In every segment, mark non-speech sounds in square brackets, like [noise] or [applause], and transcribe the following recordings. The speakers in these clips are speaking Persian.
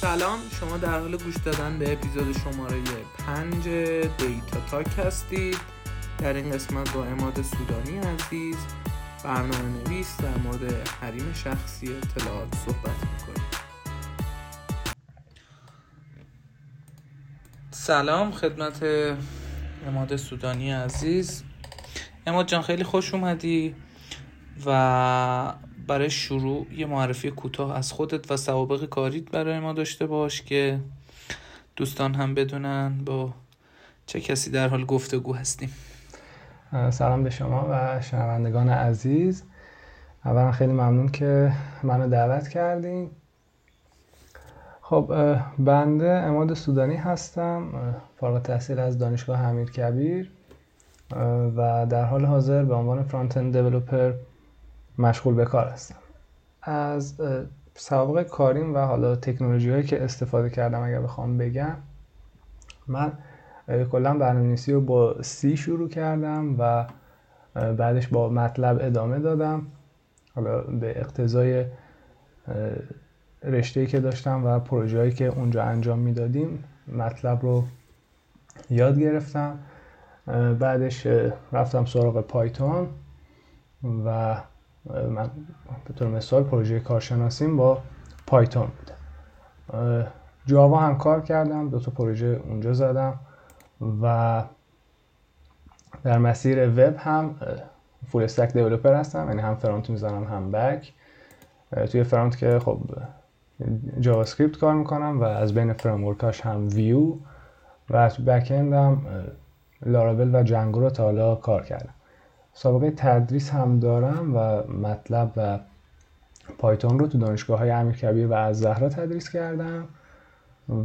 سلام شما در حال گوش دادن به اپیزود شماره 5 دیتا تاک هستید. در این قسمت با اماد سودانی عزیز برنامه نویس در مورد حریم شخصی اطلاعات صحبت می‌کنیم. سلام خدمت اماد سودانی عزیز. اماد جان خیلی خوش اومدی و برای شروع یه معرفی کوتاه از خودت و سوابق کاریت برای ما داشته باش که دوستان هم بدونن با چه کسی در حال گفتگو هستیم. سلام به شما و شنوندگان عزیز. اولا خیلی ممنون که منو دعوت کردین. خب بنده اماد سودانی هستم فارغ تحصیل از دانشگاه حمید کبیر و در حال حاضر به عنوان فرانت اند دیولپر مشغول به کار هستم. از سوابق کاریم و حالا تکنولوژی هایی که استفاده کردم اگر بخوام بگم من کلا برنامه‌نویسی رو با سی شروع کردم و بعدش با مطلب ادامه دادم. حالا به اقتضای رشته که داشتم و پروژه‌ای که اونجا انجام می‌دادیم مطلب رو یاد گرفتم. بعدش رفتم سراغ پایتون و من به طور مثال پروژه کارشناسیم با پایتون بوده. جاوا هم کار کردم دو تا پروژه اونجا زدم و در مسیر وب هم فول استک دیولپر هستم یعنی هم فرانت می‌زنم هم بک توی فرانت که خب JavaScript کار می‌کنم و از بین framework اش هم ویو و تو back هم لاراول و Django رو تا حالا کار کردم. سابقه تدریس هم دارم و MATLAB و Python رو تو دانشگاه های امیر کبیر و الزهرا تدریس کردم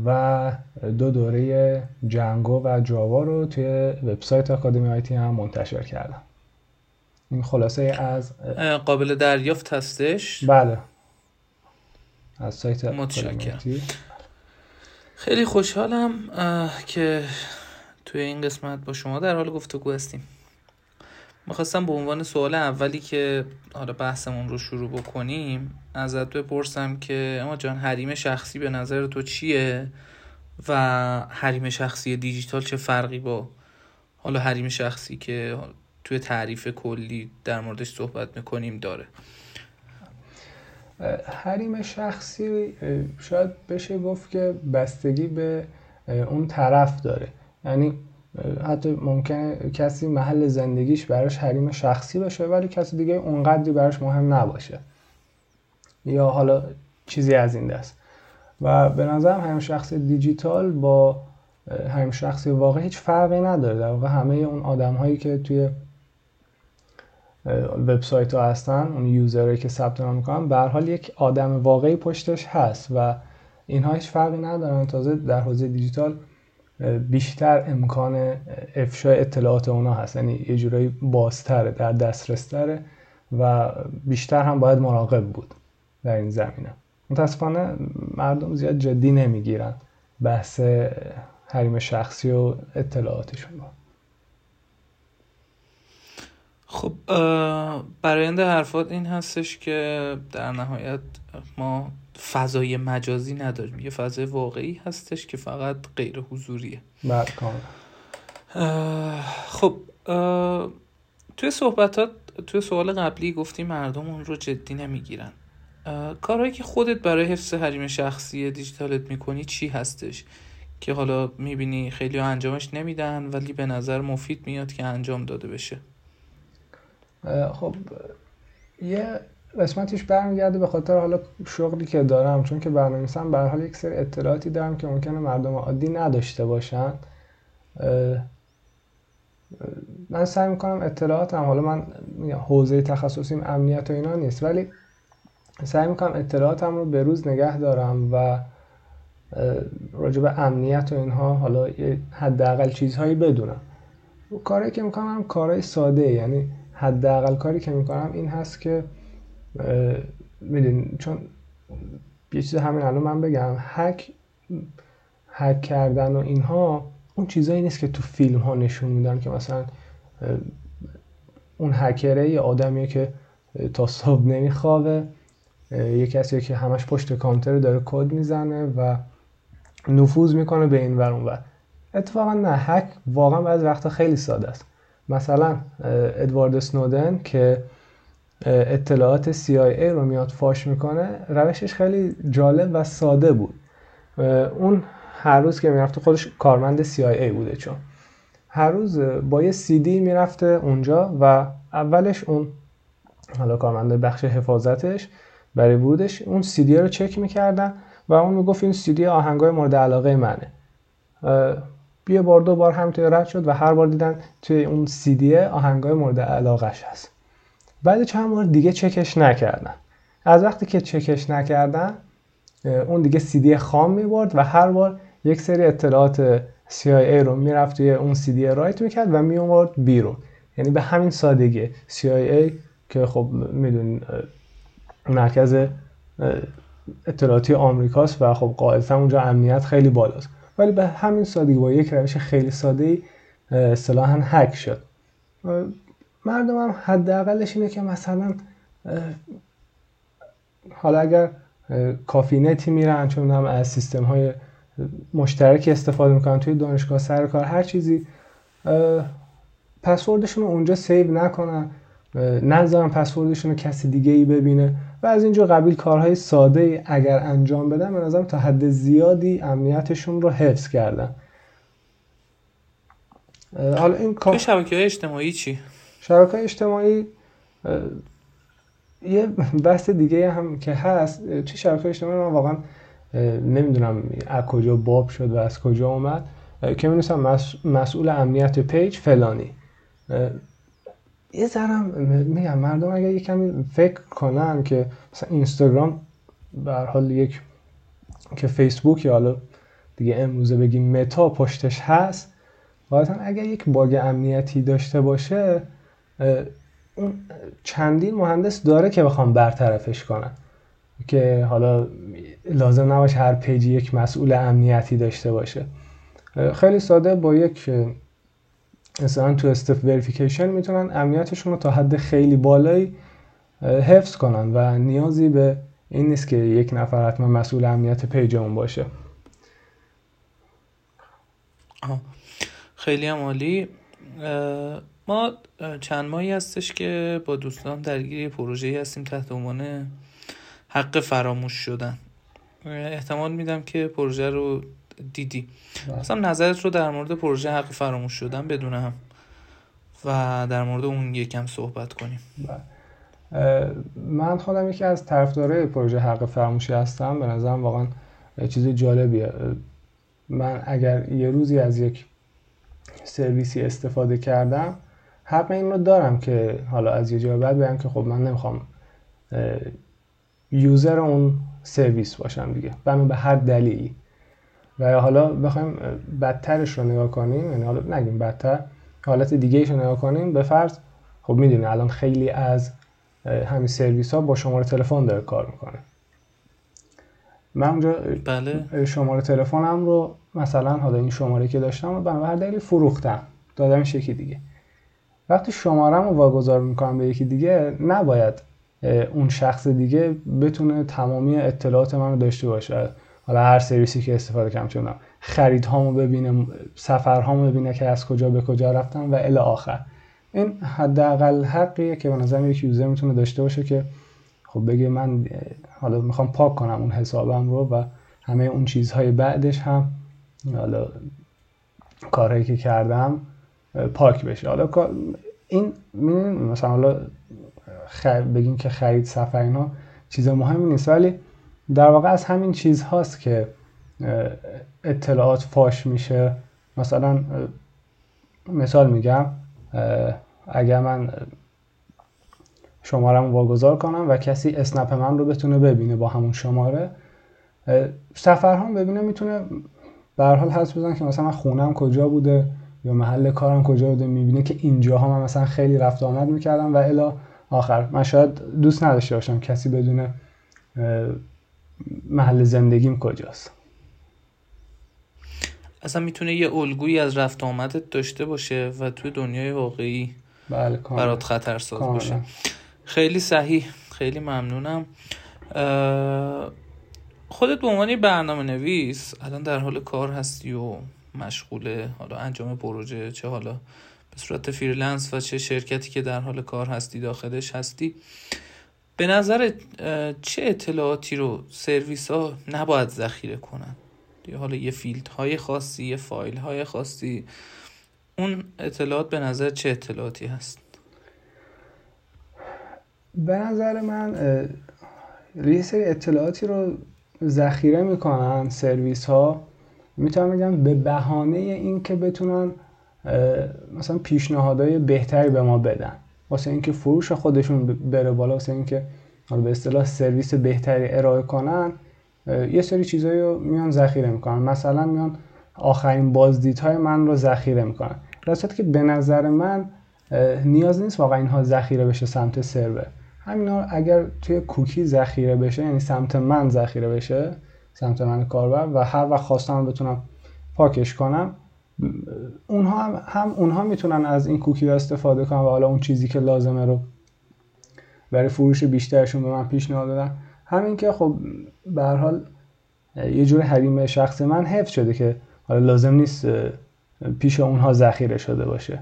و دو دوره Django و Java رو توی وبسایت آکادمی IT هم منتشر کردم. این خلاصه از قابل دریافت هستش؟ بله. از سایت متشکرم. خیلی خوشحالم که توی این قسمت با شما در حال گفتگو هستیم. می‌خواستم به عنوان سوال اولی که حالا بحثمون رو شروع بکنیم ازت بپرسم که اما جان حریم شخصی به نظر تو چیه؟ و حریم شخصی دیجیتال چه فرقی با حالا حریم شخصی که توی تعریف کلی در موردش صحبت می‌کنیم داره؟ حریم شخصی شاید بشه گفت که بستگی به اون طرف داره. یعنی حتی ممکنه کسی محل زندگیش براش حریم شخصی باشه ولی کسی دیگه اونقدری براش مهم نباشه. یا حالا چیزی از این دست. و به نظرم حریم شخصی دیجیتال با حریم شخصی واقعی هیچ فرقی نداره. در واقع همه اون آدم هایی که توی وبسایت ها هستن اون یوزرهایی که ثبت نام می‌کنن به حال یک آدم واقعی پشتش هست و اینها هیچ فرقی ندارن. تازه در حوزه دیجیتال بیشتر امکان افشای اطلاعات اونا هست. یعنی یه جورایی بازتره در دسترستره و بیشتر هم باید مراقب بود در این زمینه. متاسفانه مردم زیاد جدی نمی‌گیرن بحث حریم شخصی و اطلاعاتشون رو. خب برای حرفات این هستش که در نهایت ما فضای مجازی نداریم یه فضای واقعی هستش که فقط غیر حضوریه. خب توی صحبتات توی سوال قبلی گفتی مردم اون رو جدی نمی‌گیرن. کارهایی که خودت برای حفظ حریم شخصی دیجیتالت می‌کنی چی هستش؟ که حالا می‌بینی خیلی انجامش نمیدن ولی به نظر مفید میاد که انجام داده بشه. خب یه قسمتش برمیگرده به خاطر حالا شغلی که دارم چون که برنامه‌نویسم به حال یک سری اطلاعاتی دارم که ممکنه مردم عادی نداشته باشن. من سعی می‌کنم اطلاعاتم حالا من حوزه تخصصیم امنیت و اینا نیست ولی سعی می‌کنم اطلاعاتم رو به روز نگه دارم و راجع به امنیت و اینها حالا حداقل چیزهایی بدونم. کاری که می‌کنم کارهای ساده یعنی حداقل کاری که می‌کنم این هست که میدین چون یه چیز همین الان من بگم هک هک کردن و اینها اون چیزایی نیست که تو فیلم ها نشون میدن که مثلا اون هکره یه آدمیه که تا صبح نمیخوابه یه کسی که همش پشت کامپیوتر داره کد می‌زنه و نفوذ می‌کنه به این ور ور. اتفاقا نه هک واقعا بعضی وقتا خیلی ساده است. مثلا ادوارد سنودن که اطلاعات CIA رو میاد فاش می‌کنه روشش خیلی جالب و ساده بود. اون هر روز که می‌رفته خودش کارمند CIA بوده چون. هر روز با یه دی می‌رفته اونجا و اولش اون حالا کارمند بخش حفاظتش برای بودش اون دی رو چک می‌کردن و اون می‌گفت این دی آهنگای مورد علاقه منه. یه بار دو بار همینطور رد شد و هر بار دیدن توی اون دی آهنگای مورد علاقش هست. بعد چند بار دیگه چکش نکردن. از وقتی که چکش نکردن اون دیگه دی خام می‌برد و هر بار یک سری اطلاعات CIA رو می‌رفت توی اون CD رایت می‌کرد و میومد بیرون. یعنی به همین سادگی. CIA که خب میدون مرکز اطلاعاتی آمریکاست و خب قاعدتا اونجا امنیت خیلی بالاست. ولی به همین سادگی با یک روش خیلی ساده اصطلاحا هک شد. مردم هم حداقلش اینه که مثلا حالا اگر کافی نتی میرن چون هم از سیستم های مشترکی استفاده می‌کنن توی دانشگاه سر کار هر چیزی پسوردشون رو اونجا save نکنن نذارن پسوردشون رو کسی دیگه ای ببینه و از این قبیل کارهای ساده اگر انجام بدن به نظرم تا حد زیادی امنیتشون رو حفظ کردن حالا این کار شبکه های اجتماعی چی؟ شبکه اجتماعی یه بحث دیگه هم که هست چه شبکه اجتماعی من واقعا نمی‌دونم از کجا باب شد و از کجا اومد که می مسئول امنیت پیج فلانی. یه ذرم میگم مردم اگر یه کمی فکر کنن که مثلا اینستاگرام به حال یک که فیسبوک یا حالا دیگه امروزه بگیم متا پشتش هست واقعا اگر یک باگ امنیتی داشته باشه اون چندین مهندس داره که بخوام برطرفش کنن. که حالا لازم نباشه هر پیجی یک مسئول امنیتی داشته باشه. خیلی ساده با یک مثلا تو استف وریفیکیشن می‌تونن امنیتشون رو تا حد خیلی بالایی حفظ کنن و نیازی به این نیست که یک نفر حتما مسئول امنیت پیج اون باشه. خیلی هم عالی. ما چند ماهی هستش که با دوستان درگیر پروژه هستیم تحت عنوان حق فراموش شدن. احتمال میدم که پروژه رو دیدی. مثلا بله. نظرت رو در مورد پروژه حق فراموش شدن بدونم و در مورد اون یکم صحبت کنیم. بله. من خودم یکی از طرفدارای پروژه حق فراموشی هستم. به نظرم واقعا چیز جالبیه. من اگر یه روزی از یک سرویسی استفاده کردم حق این رو دارم که حالا از یه جای بعد بگم که خب من نمی‌خوام یوزر اون سرویس باشم دیگه. بنا به هر دلیلی. و حالا بخوایم بدترش رو نگاه کنیم. یعنی حالا نگیم بدتر حالت دیگه رو نگاه کنیم. به فرض خب می‌دونی الان خیلی از همین سرویس ها با شماره تلفن داره کار می‌کنه. من اونجا بله. شماره تلفنم رو مثلا حالا این شماره که داشتم رو به هر دلیل فروختم. دادم یکی دیگه. وقتی شمارم رو واگذار می‌کنم به یکی دیگه نباید اون شخص دیگه بتونه تمامی اطلاعات من رو داشته باشه. حالا هر سرویسی که استفاده کنم چون خرید هامو ببینه سفر هامو ببینه که از کجا به کجا رفتم و الی آخر. این حداقل حقیه که به نظر یک یوزر می‌تونه داشته باشه که خب بگه من حالا می‌خوام پاک کنم اون حسابم رو و همه اون چیزهای بعدش هم حالا کارهایی که کردم پاک بشه. حالا این مثلا حالا بگیم که خرید سفر اینا چیز مهمی نیست ولی در واقع از همین چیز هاست که اطلاعات فاش میشه. مثلا مثال میگم اگر من شمارم واگذار کنم و کسی اسنپ من رو بتونه ببینه با همون شماره سفر هم ببینه می‌تونه به حال حس بزن که مثلا خونم کجا بوده. یا محل کارم کجا بوده می‌بینه که اینجاها من مثلا خیلی رفت آمد می‌کردم و الا آخر. من شاید دوست نداشته باشم کسی بدونه محل زندگیم کجاست. اصلا می‌تونه یه الگویی از رفت آمدت داشته باشه و توی دنیای واقعی بله برات خطرساز باشه. خیلی صحیح. خیلی ممنونم. خودت به عنوان برنامه نویس الان در حال کار هستی و مشغول حالا انجام پروژه چه حالا؟ به صورت freelance و چه شرکتی که در حال کار هستی داخلش هستی. به نظر چه اطلاعاتی رو سرویس ها نباید ذخیره کنن؟ یا حالا یه field های خاصی یه فایل های خاصی. اون اطلاعات به نظر چه اطلاعاتی هست؟ به نظر من یه سری اطلاعاتی رو ذخیره می‌کنن سرویس ها می‌تونم بگم به بهانه این که بتونن مثلا پیشنهادهای بهتری به ما بدن. واسه اینکه فروش خودشون بره بالا واسه اینکه به اصطلاح سرویس بهتری ارائه کنن یه سری چیزایی رو میان ذخیره می‌کنن. مثلا میان آخرین بازدیدهای من رو ذخیره می‌کنن. در که به نظر من نیاز نیست واقعا اینها ذخیره بشه سمت سرور. همینا اگر توی کوکی ذخیره بشه یعنی سمت من ذخیره بشه سمت من کاربر و هر وقت خواستم بتونم پاکش کنم اونها هم, هم اونها می‌تونن از این کوکی استفاده کنن و حالا اون چیزی که لازمه رو برای فروش بیشترشون به من پیشنهاد بدن. همین که خب به هر حال یه جور حریم شخص من حفظ شده که حالا لازم نیست پیش اونها ذخیره شده باشه.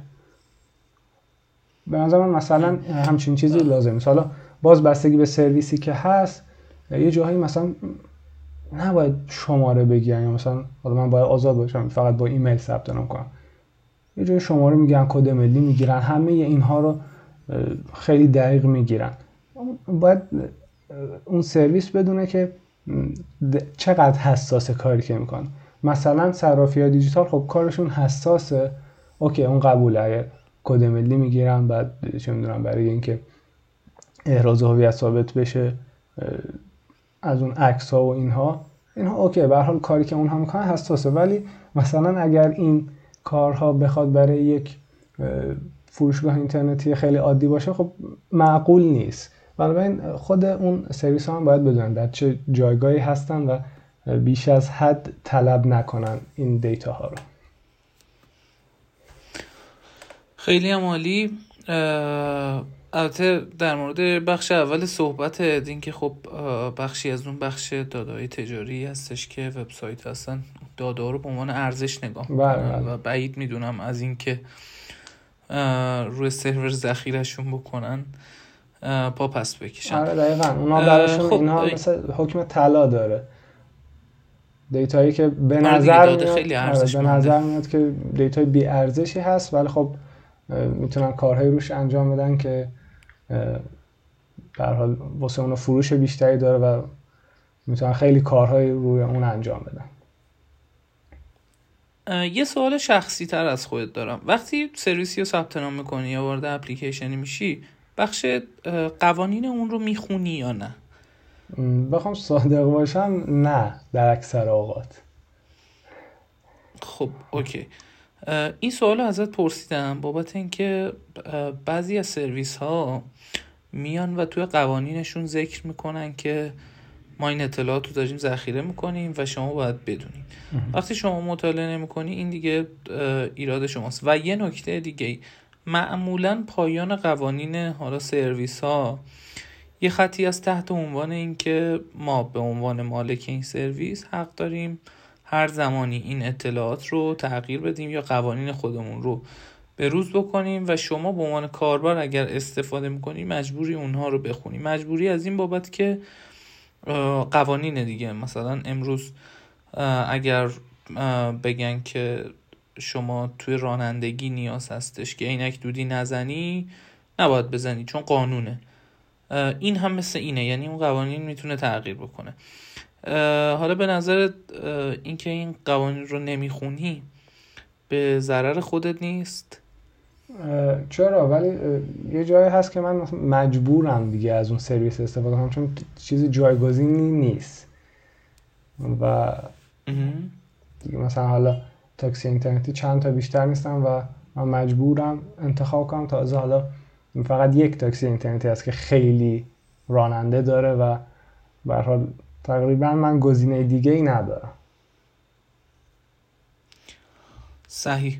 به نظر من مثلا همچین چیزی لازم نیست. حالا باز بستگی به سرویسی که هست یه جاهایی مثلا نباید شماره بگیرن یا مثلا حالا من باید آزاد باشم فقط با ایمیل ثبت نام کنم. یه جای شماره می‌گیرن کد ملی می‌گیرن همه اینها رو خیلی دقیق می‌گیرن. باید اون سرویس بدونه که چقدر حساس کاری که می‌کنه. مثلا صرافی ها دیجیتال خب کارشون حساسه. OK اون قبوله. اگه کد ملی می‌گیرن بعد چه می‌دونم برای اینکه احراز هویت ثابت بشه از اون عکس ها و اینها. اینها OK به هر حال کاری که اونها می‌کنن حساسه. ولی مثلا اگر این کارها بخواد برای یک فروشگاه اینترنتی خیلی عادی باشه خب معقول نیست. بنابراین خود اون سرویس ها هم باید بدونن در چه جایگاهی هستن و بیش از حد طلب نکنن این data ها رو. خیلی هم عالی. البته در مورد بخش اول صحبت این که خب بخشی از اون بخش داده‌های تجاری هستش که وبسایت هستن داده رو به عنوان ارزش نگاه بله، بله. و بعید می‌دونم از اینکه روی سرور ذخیرهشون بکنن پا پس بکشن. آره دقیقا. اونا براشون خب اینا مثل حکم طلا داره. data یی که به آره نظر میاد خیلی آره، به نظر میاد که data ی بی ارزشی هست ولی خب می‌تونن کارهای روش انجام بدن که در حال واسه اون فروش بیشتری داره و می‌تونن خیلی کارهای روی اون انجام بدن. یه سوال شخصی تر از خودت دارم. وقتی سرویسی رو ثبت نام می‌کنی یا وارد اپلیکیشنی میشی بخش قوانین اون رو می‌خونی یا نه؟ بخوام صادق باشم نه در اکثر اوقات. خب اوکی. این سوال رو ازت پرسیدم بابت اینکه بعضی از سرویس ها میان و توی قوانینشون ذکر می‌کنن که ما این اطلاعات رو داریم ذخیره می‌کنیم و شما باید بدونید. وقتی شما مطالعه نمی‌کنی این دیگه ایراد شماست. و یه نکته دیگه معمولا پایان قوانین حالا سرویس ها یه خطی از تحت عنوان اینکه ما به عنوان مالک این سرویس حق داریم. هر زمانی این اطلاعات رو تغییر بدیم یا قوانین خودمون رو به روز بکنیم و شما به عنوان کاربر اگر استفاده می‌کنی مجبوری اونها رو بخونی. مجبوری از این بابت که قوانین دیگه. مثلا امروز اگر بگن که شما توی رانندگی نیاز هستش که عینک دودی نزنی نباید بزنی چون قانونه. این هم مثل اینه. یعنی اون قوانین می‌تونه تغییر بکنه. حالا به نظرت اینکه این قوانین رو نمی‌خونی به ضرر خودت نیست؟ چرا؟ ولی یه جایی هست که من مجبورم دیگه از اون سرویس استفاده کنم چون چیزی جایگزینی نیست. و دیگه مثلا حالا تاکسی اینترنتی چند تا بیشتر نیستم و من مجبورم انتخاب کنم تازه حالا فقط یک تاکسی اینترنتی هست که خیلی راننده داره و به حال تقریبا من گزینه دیگه ای ندارم. صحیح.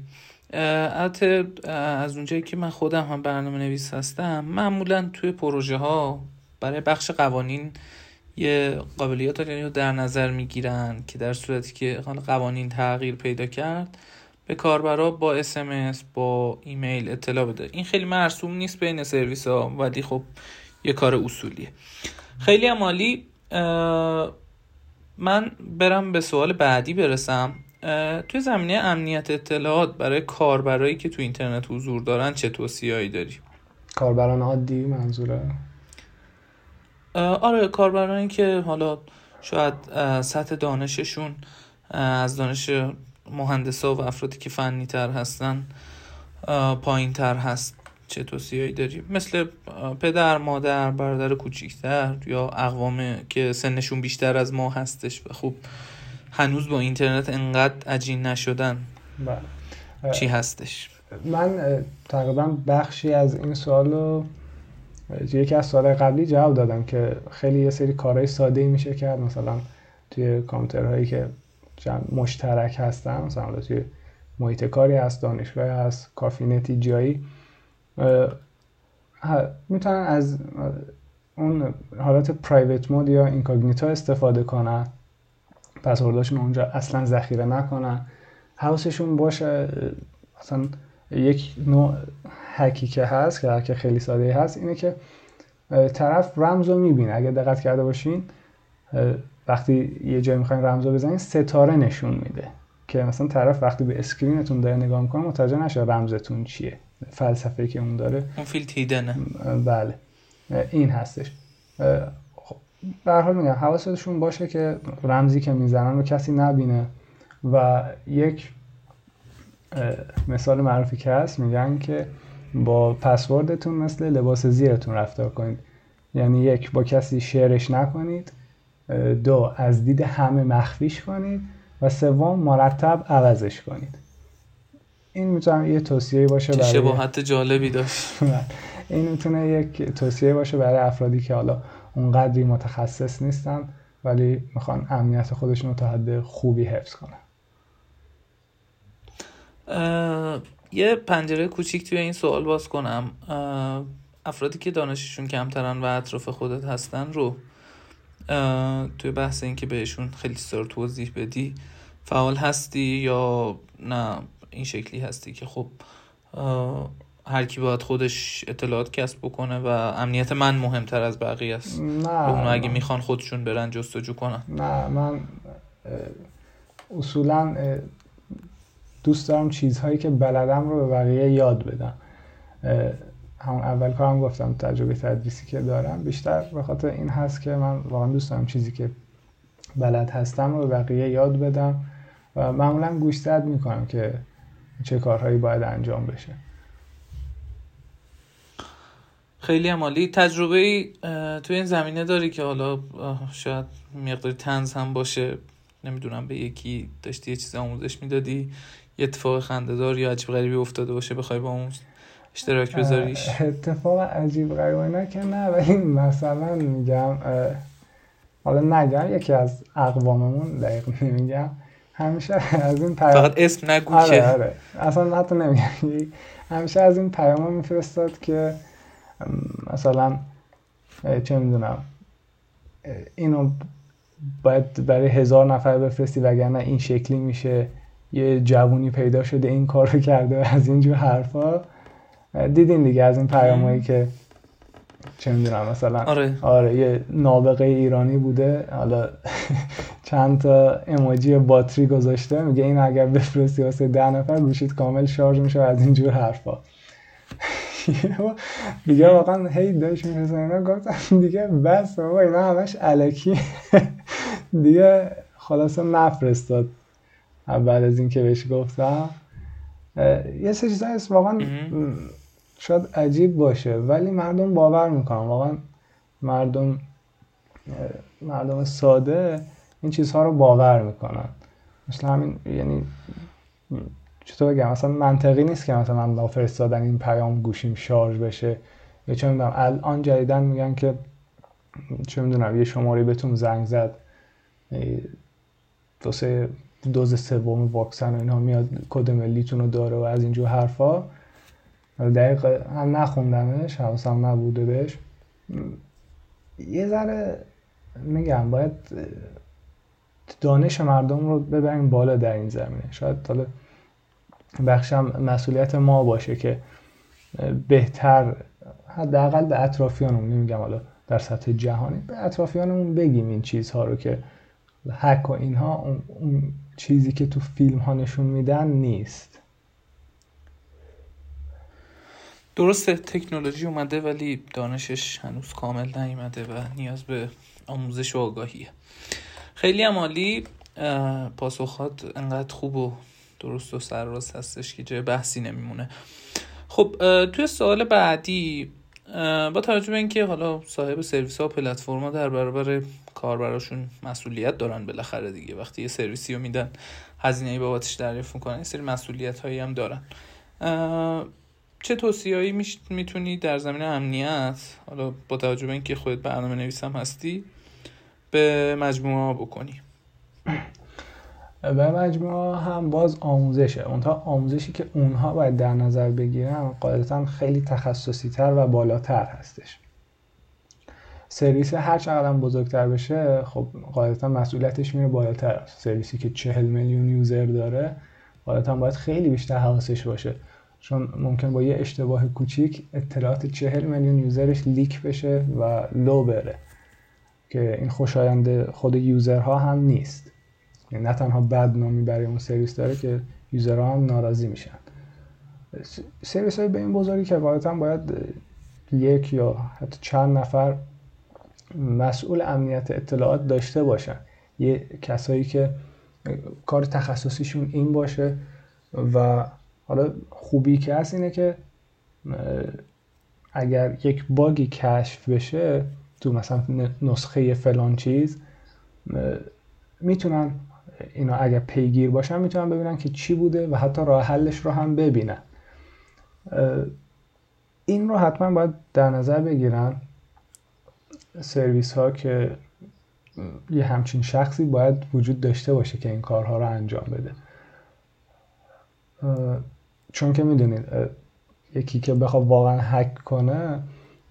البته از اونجایی که من خودم هم برنامه نویس هستم معمولا توی پروژه ها برای بخش قوانین یه قابلیت رو در نظر می‌گیرن که در صورتی که قوانین تغییر پیدا کرد به کاربرا با اسمس با ایمیل اطلاع بده. این خیلی مرسوم نیست بین سرویس ها ولی خب یه کار اصولیه. خیلی عمالی من برم به سوال بعدی برسم. توی زمینه امنیت اطلاعات برای کاربرایی که تو اینترنت حضور دارن چه توصیه‌ای داری؟ کاربران عادی منظوره. آره کاربرانی که حالا شاید سطح دانششون از دانش مهندسا و افرادی که فنی تر هستن پایین تر هست. چه توصیه‌ای داری؟ مثل پدر مادر برادر کوچیکتر یا اقوام که سنشون بیشتر از ما هستش و خب هنوز با اینترنت انقدر عجین نشدن. بله. چی هستش؟ من تقریبا بخشی از این سوال رو یکی از سوال قبلی جواب دادم که خیلی یه سری کارهای ساده ای میشه کرد. مثلا توی کامپیوترهایی که مشترک هستن مثلا توی محیط کاری هست دانشگاه هست کافینتی جایی می‌تونن از اون حالت پرایوت مود یا اینکاگنیتا استفاده کنن. پسورداشون اونجا اصلا ذخیره نکنن. حواسشون باشه مثلا یک نوع هکی که هست که هک خیلی ساده هست اینه که طرف رمز رو می‌بینه. اگه دقت کرده باشین وقتی یه جایی می‌خواین رمز رو بزنین ستاره نشون میده. که مثلا طرف وقتی به screen تون داره نگاه می‌کنه متوجه نشه رمزتون چیه. فلسفه که اون داره. اون field hidden ه بله. این هستش. خب، به هر حال میگم حواستشون باشه که رمزی که می‌زنن رو کسی نبینه و یک مثال معروفی که هست میگن که با پسوردتون مثل لباس زیرتون رفتار کنید. یعنی یک با کسی شیرش نکنید. دو از دید همه مخفیش کنید. و سوم مرتب عوضش کنید. این می‌تونه یه توصیه باشه برای شباهت جالبی داشت. [laughs] این می‌تونه یک توصیه باشه برای افرادی که حالا اونقدری متخصص نیستن ولی می‌خوان امنیت خودشون رو تا حد خوبی حفظ کنن. یه پنجره کوچیک توی این سوال باز کنم. افرادی که دانششون کمترن و اطراف خودت هستن رو توی بحث این که بهشون خیلی سر توضیح بدی فعال هستی یا نه؟ این شکلی هستی که خب هر کی باید خودش اطلاعات کسب بکنه و امنیت من مهمتر از بقیه است. نه اونو اگه می‌خوان خودشون برن جستجو کنن. نه من اصولا دوست دارم چیزهایی که بلدم رو به بقیه یاد بدم. همون اول کارم گفتم تجربه تدریسی که دارم. بیشتر به خاطر این هست که من واقعا دوست دارم چیزی که بلد هستم رو به بقیه یاد بدم و معمولا گوشزد می‌کنم که چه کارهایی باید انجام بشه. خیلی عمالی تجربه توی این زمینه داری که حالا شاید مقداری تنز هم باشه. نمی‌دونم به یکی داشتی یه چیز آموزش می‌دادی یه اتفاق خندهدار یا عجیب غریبی افتاده باشه بخوای با اون اشتراک بذاریش؟ اتفاق عجیب غریبی نه که نه ولی مثلا میگم حالا نگم یکی از اقواممون دقیق نمیگم. همیشه از این پیام فقط اسم نگو آره که آره. اصلا حتی نمیگم. همیشه از این پیام میفرستاد که مثلا چه می‌دونم اینو باید برای هزار نفر بفرستی وگرنه این شکلی میشه یه جوونی پیدا شده این کار رو کرده از اینجور حرفا. دیدین دیگه از این پیامایی که چه می‌دونم مثلا آره. آره یه نابغه ایرانی بوده. حالا چند تا اموجی باتری گذاشته میگه این اگر بفرستی واسه ده نفر گوشید کامل شارژ میشه از اینجور حرفا. [laughs] دیگه واقعا هی داشت می‌رسه اینا گفتم دیگه بس بابا اینا همش علکی [laughs] دیگه خلاصه نفرستاد. بعد از اینکه بهش گفتم. یه سه چیزا هست واقعا شاید عجیب باشه ولی مردم باور می‌کنن. واقعا مردم مردم ساده این چیزها رو باور می‌کنن. مثل همین یعنی چطور بگم؟ مثلا منطقی نیست که مثلا من فرستادن این پیام گوشیم شارژ بشه. یا چه می‌دونم الان جدیدن میگن که چه می‌دونم یه شماره بهتون زنگ زد. دو سه دوز سوم واکسن و اینها میاد کد ملیتون رو داره و از اینجور حرفا. دقیق هم نخوندمش حواسم نبوده بهش. یه ذره میگم باید دانش مردم رو ببریم بالا در این زمینه. شاید حالا بخشم مسئولیت ما باشه که بهتر حداقل به اطرافیانمون نمیگم حالا در سطح جهانی به اطرافیانمون بگیم این چیزها رو که حک و اینها اون چیزی که تو فیلم ها نشون میدن نیست. درسته تکنولوژی اومده ولی دانشش هنوز کامل نیومده و نیاز به آموزش و آگاهیه. خیلی عمالی پاسخات انقدر خوب و درست و سرراست هستش که جای بحثی نمیمونه. خب توی سوال بعدی با توجه به اینکه حالا صاحب سرویس ها و پلتفرما در برابر کاربراشون مسئولیت دارن بالاخره دیگه وقتی یه سرویسی رو میدن هزینه ای بابتش دریافت می‌کنن یه سری مسئولیت هایی هم دارن. چه توصیه‌ای می‌تونی در زمینه امنیت حالا با توجه به اینکه خودت برنامه نویسم هستی به مجموعه بکنی. به مجموعه هم باز آموزشه. اونها آموزشی که اونها باید در نظر بگیرن قاعدتا خیلی تخصصی تر و بالاتر هستش. سرویس هر چقدر بزرگتر بشه خب قاعدتا مسئولیتش میره بالاتر. سرویسی که چهل میلیون user داره قاعدتا باید خیلی بیشتر حواسش باشه. چون ممکنه با یه اشتباه کوچیک اطلاعات چهل میلیون user ش leak بشه و لو بره. که این خوشایند خود یوزرها هم نیست. یعنی نه تنها بدنامی برای اون سرویس داره که یوزرها هم ناراضی میشن. سرویس های به این بزرگی که واقعا باید یک یا حتی چند نفر مسئول امنیت اطلاعات داشته باشن. یه کسایی که کار تخصصیشون این باشه و حالا خوبی که هست اینه که اگر یک باگی کشف بشه تو مثلا نسخه فلان چیز می‌تونن اینا اگر پیگیر باشن می‌تونن ببینن که چی بوده و حتی راه حلش رو هم ببینن. این رو حتما باید در نظر بگیرن. سرویس ها که یه همچین شخصی باید وجود داشته باشه که این کارها رو انجام بده. چون که می‌دونید یکی که بخواد واقعا هک کنه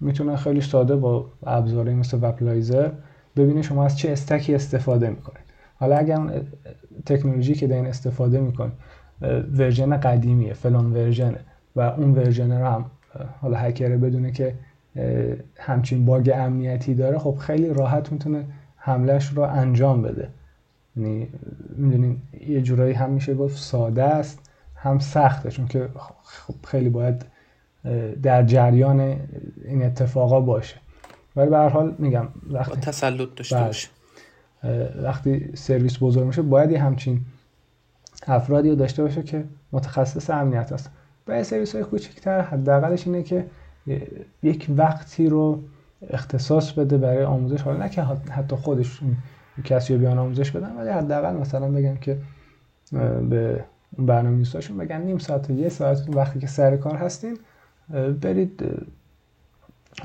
می‌تونه خیلی ساده با ابزاری مثل Wappalyzer ببینه شما از چه stack ی استفاده می‌کنید. حالا اگر اون تکنولوژی که دارین استفاده می‌کنید version قدیمیه فلان version ه و اون version رو هم حالا هکره بدونه که همچین bug امنیتی داره خب خیلی راحت می‌تونه حملش رو انجام بده. یعنی می‌دونین یه جورایی هم میشه گفت ساده است هم سخته چون که خب خیلی باید در جریان این اتفاقا باشه. ولی به هر حال میگم وقتی تسلط داشته بله. باشه. وقتی سرویس بزرگ میشه باید یه همچین افرادی رو داشته باشه که متخصص امنیت هست. برای سرویس های کوچکتر حداقلش اینه که یک وقتی رو اختصاص بده برای آموزش. حالا نه که حتی خودش کسی رو بیان آموزش بدن ولی حداقل مثلا بگم که به برنامه بگن نیم ساعت و یه ساعت وقتی که سر کار هستین برید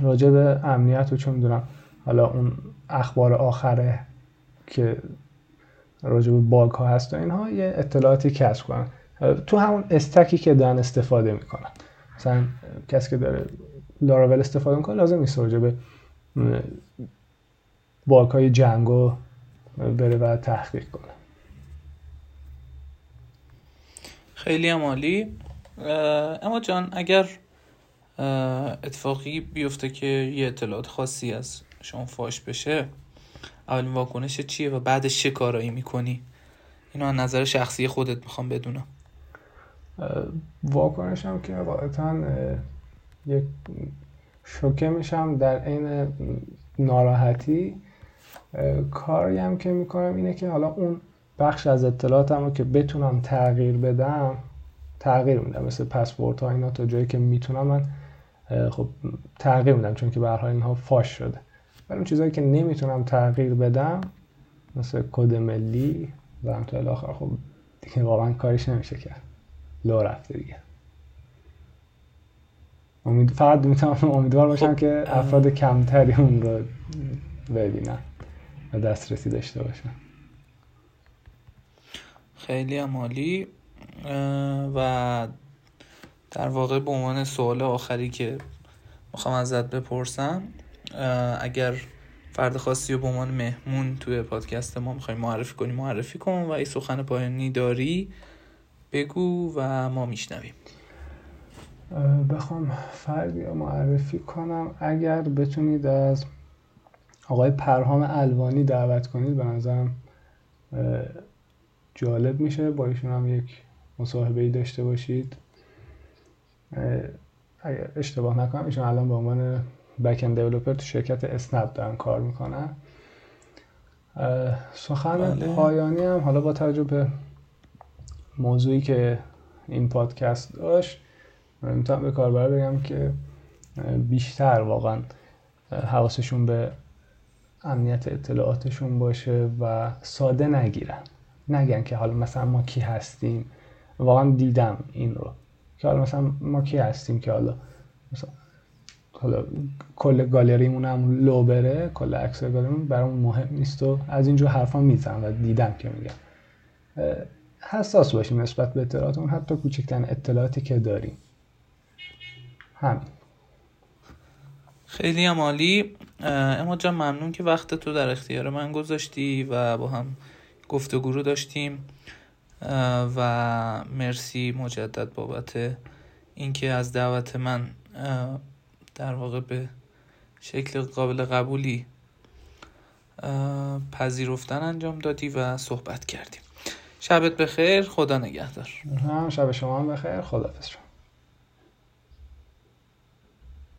راجع به امنیت و چون می‌دونم. حالا اون اخبار آخره که راجع به باگ ها هست و اینها یه اطلاعاتی کسب کنن. تو همون استکی که دارن استفاده می‌کنن. مثلا کسی که داره لاراول استفاده می‌کنه لازم نیست راجع به باگ های جنگو بره و تحقیق کنه. خیلی عالی. اما جان اگر اتفاقی بیفته که یه اطلاعات خاصی از شما فاش بشه. اولین واکنش چیه و بعدش چه کارایی می‌کنی؟ اینو از نظر شخصی خودت می‌خوام بدونم. واکنشم که واقعا یک شوکه میشم در عین ناراحتی. کاری هم که می‌کنم اینه که حالا اون بخش از اطلاعاتم رو که بتونم تغییر بدم تغییر میدم مثل پسورد ها اینا تا جایی که می‌تونم من خب تغییر میدم چون که به هر اینها فاش شده. ولی اون چیزهایی که نمی‌تونم تغییر بدم مثل کد ملی و همطور آخر خب دیگه واقعا کارش نمیشه کرد. لو رفته دیگه. امید فقط می‌تونم امیدوار باشم خب، که افراد کمتری اون رو ببینن و دسترسی داشته باشن. خیلی عمالی. و در واقع به عنوان سوال آخری که می‌خوام ازت بپرسم اگر فرد خاصی رو به عنوان مهمون توی پادکست ما می‌خوای معرفی کنی معرفی کن و ای سخن پایانی داری بگو و ما میشنویم. بخوام فردی رو معرفی کنم. اگر بتونید از آقای پرهام الوانی دعوت کنید به نظرم جالب میشه. با ایشون هم یک مصاحبه ای داشته باشید. اشتباه نکنم ایشون الان به عنوان بک اند تو شرکت اسنپ دارن کار می‌کنن. سخن بله. پایانی هم حالا با توجه به موضوعی که این پادکست داشت می‌تونم به کاربر بگم که بیشتر واقعا حواسشون به امنیت اطلاعاتشون باشه و ساده نگیرن. نگن که حالا مثلا ما کی هستیم. واقعا دیدم این رو. که حالا مثلا ما کی هستیم که حالا مثلا حالا کل گالریمون هم لو بره کل عکس گالریمون برامون مهم نیست و از اینجور حرفا میزن و دیدم که میگم. حساس باشیم نسبت به اطلاعاتمون حتی کوچکترین اطلاعاتی که داریم. همین. خیلی هم عالی. اما جان ممنون که وقت تو در اختیار من گذاشتی و با هم گفتگو رو داشتیم. و مرسی مجدد بابت اینکه از دعوت من در واقع به شکل قابل قبولی پذیرفتن انجام دادی و صحبت کردیم. شبت بخیر خدا نگهدار. شب شما هم بخیر خدا شما.